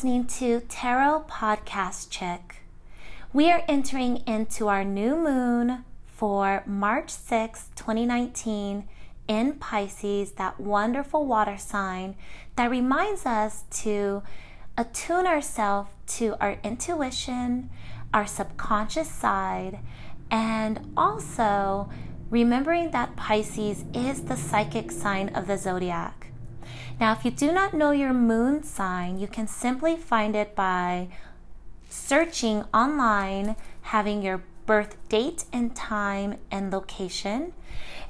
listening to Tarot Podcast Chick. We are entering into our new moon for March 6, 2019, in Pisces, that wonderful water sign that reminds us to attune ourselves to our intuition, our subconscious side, and also remembering that Pisces is the psychic sign of the zodiac. Now, if you do not know your moon sign, you can simply find it by searching online, having your birth date and time and location.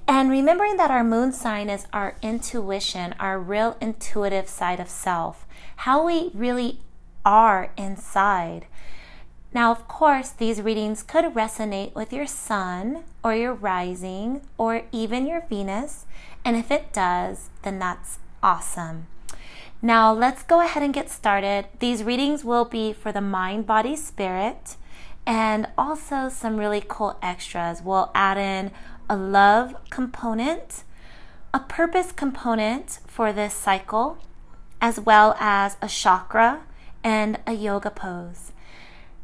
And remembering that our moon sign is our intuition, our real intuitive side of self, how we really are inside. Now, of course, these readings could resonate with your sun or your rising or even your Venus. And if it does, then that's awesome. Now, let's go ahead and get started. These readings will be for the mind, body, spirit, and also some really cool extras. We'll add in a love component, a purpose component for this cycle, as well as a chakra and a yoga pose.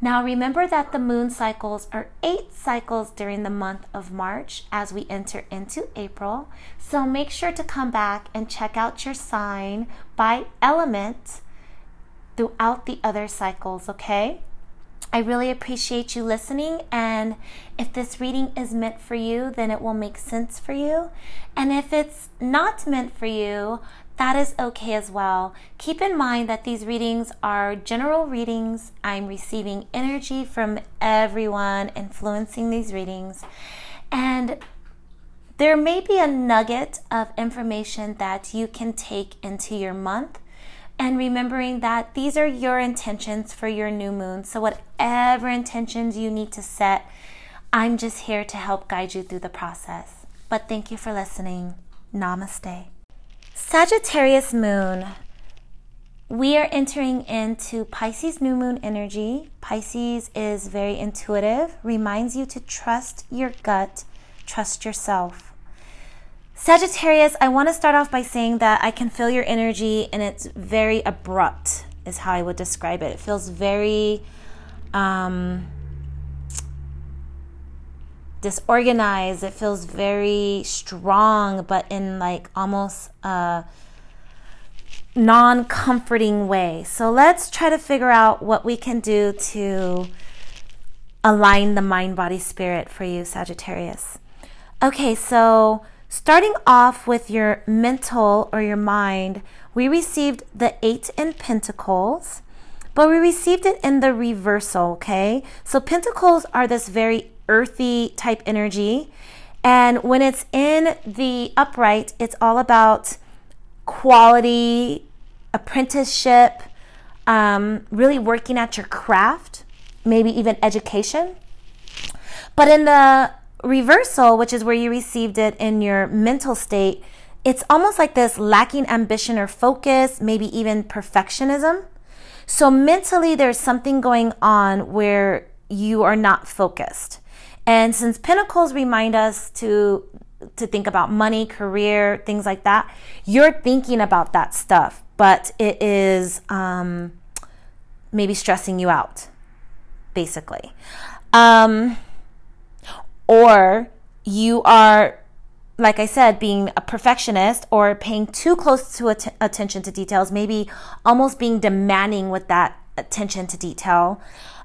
Now remember that the moon cycles are eight cycles during the month of March as we enter into April. So make sure to come back and check out your sign by element throughout the other cycles, okay? I really appreciate you listening. And if this reading is meant for you, then it will make sense for you. And if it's not meant for you, that is okay as well. Keep in mind that these readings are general readings. I'm receiving energy from everyone influencing these readings. And there may be a nugget of information that you can take into your month. And remembering that these are your intentions for your new moon. So, whatever intentions you need to set, I'm just here to help guide you through the process. But thank you for listening. Namaste. Sagittarius moon. We are entering into Pisces new moon energy. Pisces is very intuitive, reminds you to trust your gut, trust yourself. Sagittarius, I want to start off by saying that I can feel your energy and it's very abrupt, is how I would describe it. It feels very um, disorganized. It feels very strong, but in like almost a non comforting way. So let's try to figure out what we can do to align the mind, body, spirit for you, Sagittarius. Okay, so starting off with your mental or your mind, we received the Eight in Pentacles but we received it in the reversal, okay? So pentacles are this very earthy type energy. And when it's in the upright, it's all about quality, apprenticeship, um, really working at your craft, maybe even education. But in the reversal, which is where you received it in your mental state, it's almost like this lacking ambition or focus, maybe even perfectionism. So mentally, there's something going on where you are not focused. And since pentacles remind us to to think about money, career, things like that, you're thinking about that stuff, but it is um, maybe stressing you out, basically. Um, or you are like I said, being a perfectionist or paying too close to att- attention to details, maybe almost being demanding with that attention to detail.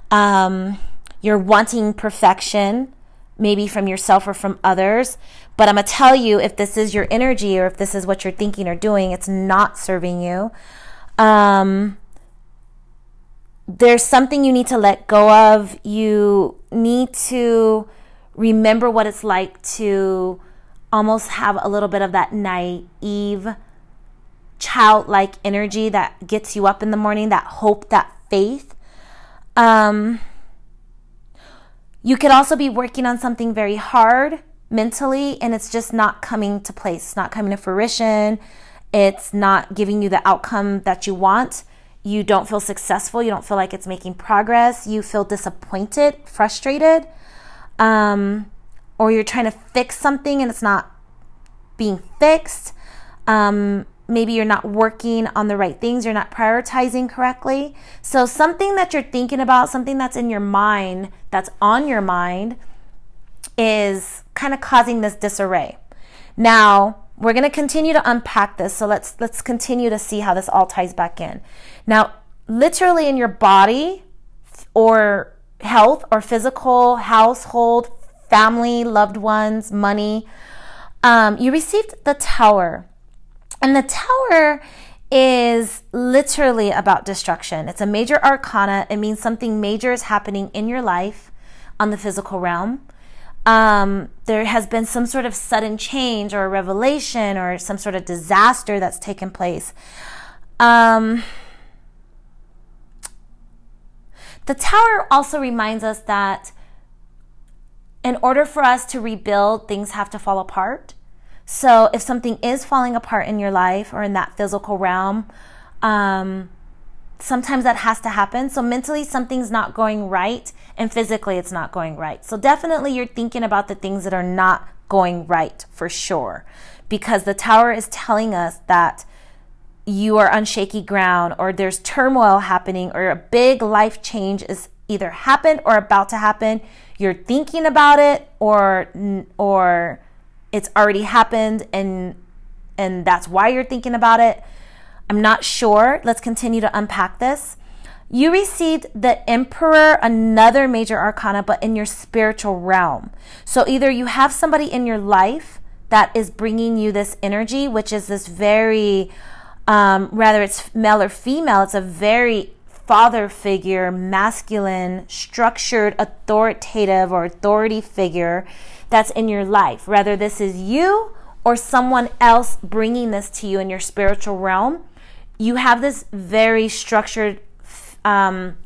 Um, you're wanting perfection, maybe from yourself or from others. But I'm going to tell you if this is your energy or if this is what you're thinking or doing, it's not serving you. Um, there's something you need to let go of. You need to remember what it's like to almost have a little bit of that naive, childlike energy that gets you up in the morning, that hope, that faith. Um, you could also be working on something very hard mentally, and it's just not coming to place, it's not coming to fruition, it's not giving you the outcome that you want. You don't feel successful, you don't feel like it's making progress, you feel disappointed, frustrated. Um, or you're trying to fix something and it's not being fixed. Um, maybe you're not working on the right things, you're not prioritizing correctly. So, something that you're thinking about, something that's in your mind, that's on your mind, is kind of causing this disarray. Now, we're going to continue to unpack this. So let's let's continue to see how this all ties back in. Now, literally in your body or health or physical, household, family, loved ones, money, um, you received the tower. And the tower is literally about destruction. It's a major arcana. It means something major is happening in your life on the physical realm um, there has been some sort of sudden change or a revelation or some sort of disaster that's taken place. Um, the tower also reminds us that in order for us to rebuild, things have to fall apart. So if something is falling apart in your life or in that physical realm, um, sometimes that has to happen. So mentally, something's not going right, and physically, it's not going right. So definitely, you're thinking about the things that are not going right for sure, because the tower is telling us that you are on shaky ground, or there's turmoil happening, or a big life change is either happened or about to happen. You're thinking about it, or or it's already happened, and and that's why you're thinking about it I'm not sure. Let's continue to unpack this. You received the Emperor, another major arcana, but in your spiritual realm. So either you have somebody in your life that is bringing you this energy, which is this very, um, rather it's male or female, it's a very father figure, masculine, structured, authoritative, or authority figure that's in your life. Whether this is you or someone else bringing this to you in your spiritual realm you have this very structured um,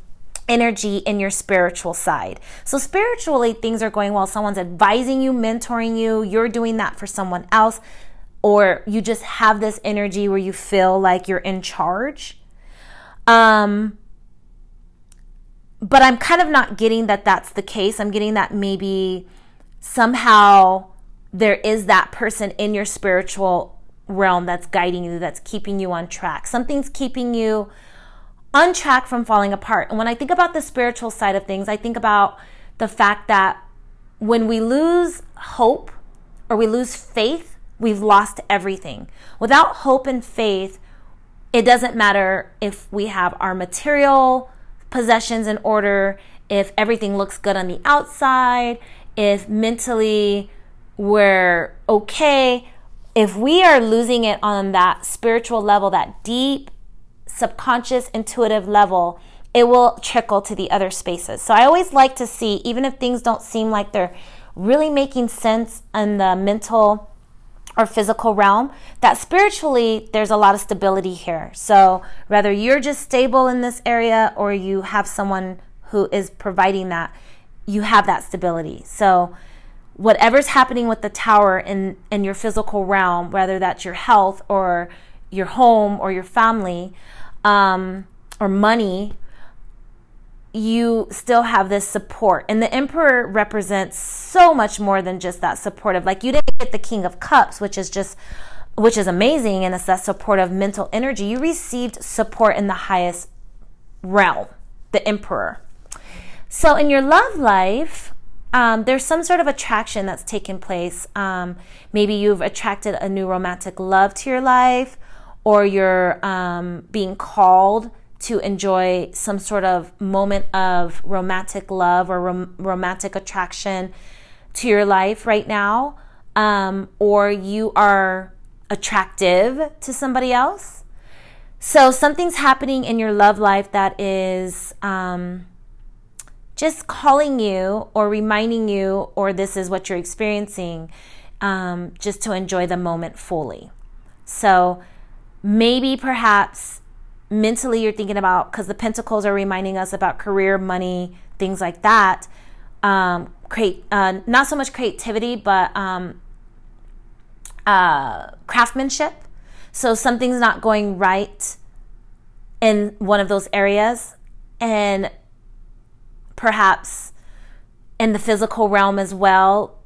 energy in your spiritual side. So, spiritually, things are going well. Someone's advising you, mentoring you, you're doing that for someone else, or you just have this energy where you feel like you're in charge. Um, but I'm kind of not getting that that's the case. I'm getting that maybe somehow there is that person in your spiritual realm that's guiding you, that's keeping you on track. Something's keeping you on track from falling apart. And when I think about the spiritual side of things, I think about the fact that when we lose hope or we lose faith, we've lost everything. Without hope and faith, it doesn't matter if we have our material possessions in order, if everything looks good on the outside, if mentally we're okay if we are losing it on that spiritual level, that deep, subconscious, intuitive level, it will trickle to the other spaces. So I always like to see, even if things don't seem like they're really making sense in the mental or physical realm, that spiritually there's a lot of stability here. So whether you're just stable in this area or you have someone who is providing that, you have that stability. So whatever's happening with the tower in, in your physical realm, whether that's your health or your home or your family um, or money, you still have this support. And the emperor represents so much more than just that supportive. Like you didn't get the king of cups, which is just which is amazing and it's that supportive mental energy. You received support in the highest realm, the emperor. So in your love life, um, there's some sort of attraction that's taken place. Um, maybe you've attracted a new romantic love to your life, or you're um, being called to enjoy some sort of moment of romantic love or rom- romantic attraction to your life right now, um, or you are attractive to somebody else. So something's happening in your love life that is um, just calling you or reminding you, or this is what you're experiencing, um, just to enjoy the moment fully. So maybe perhaps mentally you're thinking about, because the pentacles are reminding us about career, money, things like that. Um, create uh, not so much creativity, but um, uh, craftsmanship. So something's not going right in one of those areas, and perhaps in the physical realm as well,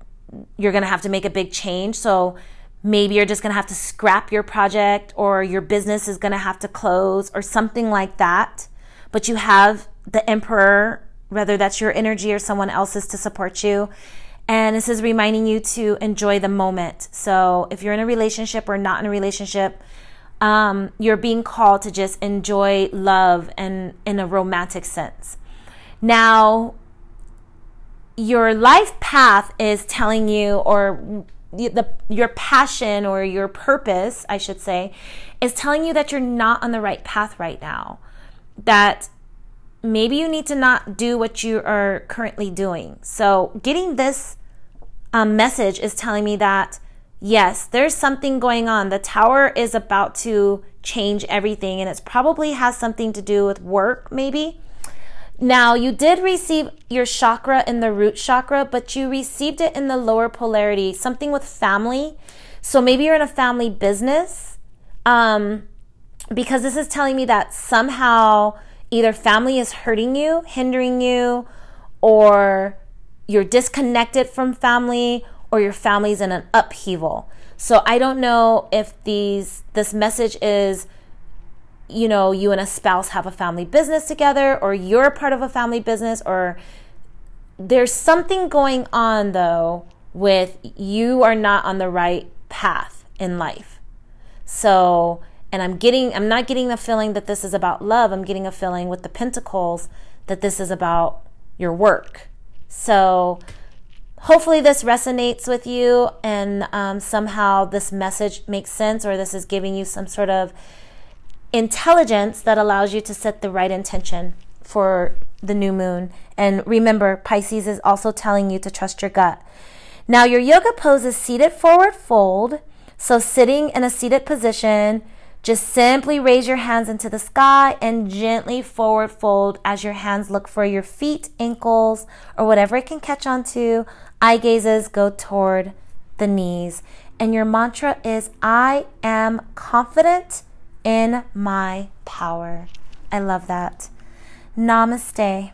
you're going to have to make a big change. So maybe you're just going to have to scrap your project or your business is going to have to close or something like that. But you have the emperor, whether that's your energy or someone else's to support you. And this is reminding you to enjoy the moment. So if you're in a relationship or not in a relationship, um, you're being called to just enjoy love and in a romantic sense. Now, your life path is telling you, or the, your passion or your purpose, I should say, is telling you that you're not on the right path right now. That maybe you need to not do what you are currently doing. So, getting this um, message is telling me that yes, there's something going on. The tower is about to change everything, and it probably has something to do with work, maybe. Now, you did receive your chakra in the root chakra, but you received it in the lower polarity, something with family. So maybe you're in a family business, um, because this is telling me that somehow either family is hurting you, hindering you, or you're disconnected from family, or your family's in an upheaval. So I don't know if these this message is you know, you and a spouse have a family business together, or you're part of a family business, or there's something going on though with you are not on the right path in life. So, and I'm getting, I'm not getting the feeling that this is about love. I'm getting a feeling with the pentacles that this is about your work. So, hopefully this resonates with you and um, somehow this message makes sense or this is giving you some sort of intelligence that allows you to set the right intention for the new moon. And remember, Pisces is also telling you to trust your gut. Now, your yoga pose is seated forward fold. So, sitting in a seated position, just simply raise your hands into the sky and gently forward fold as your hands look for your feet, ankles, or whatever it can catch onto. Eye gazes go toward the knees. And your mantra is I am confident in my power. I love that. Namaste.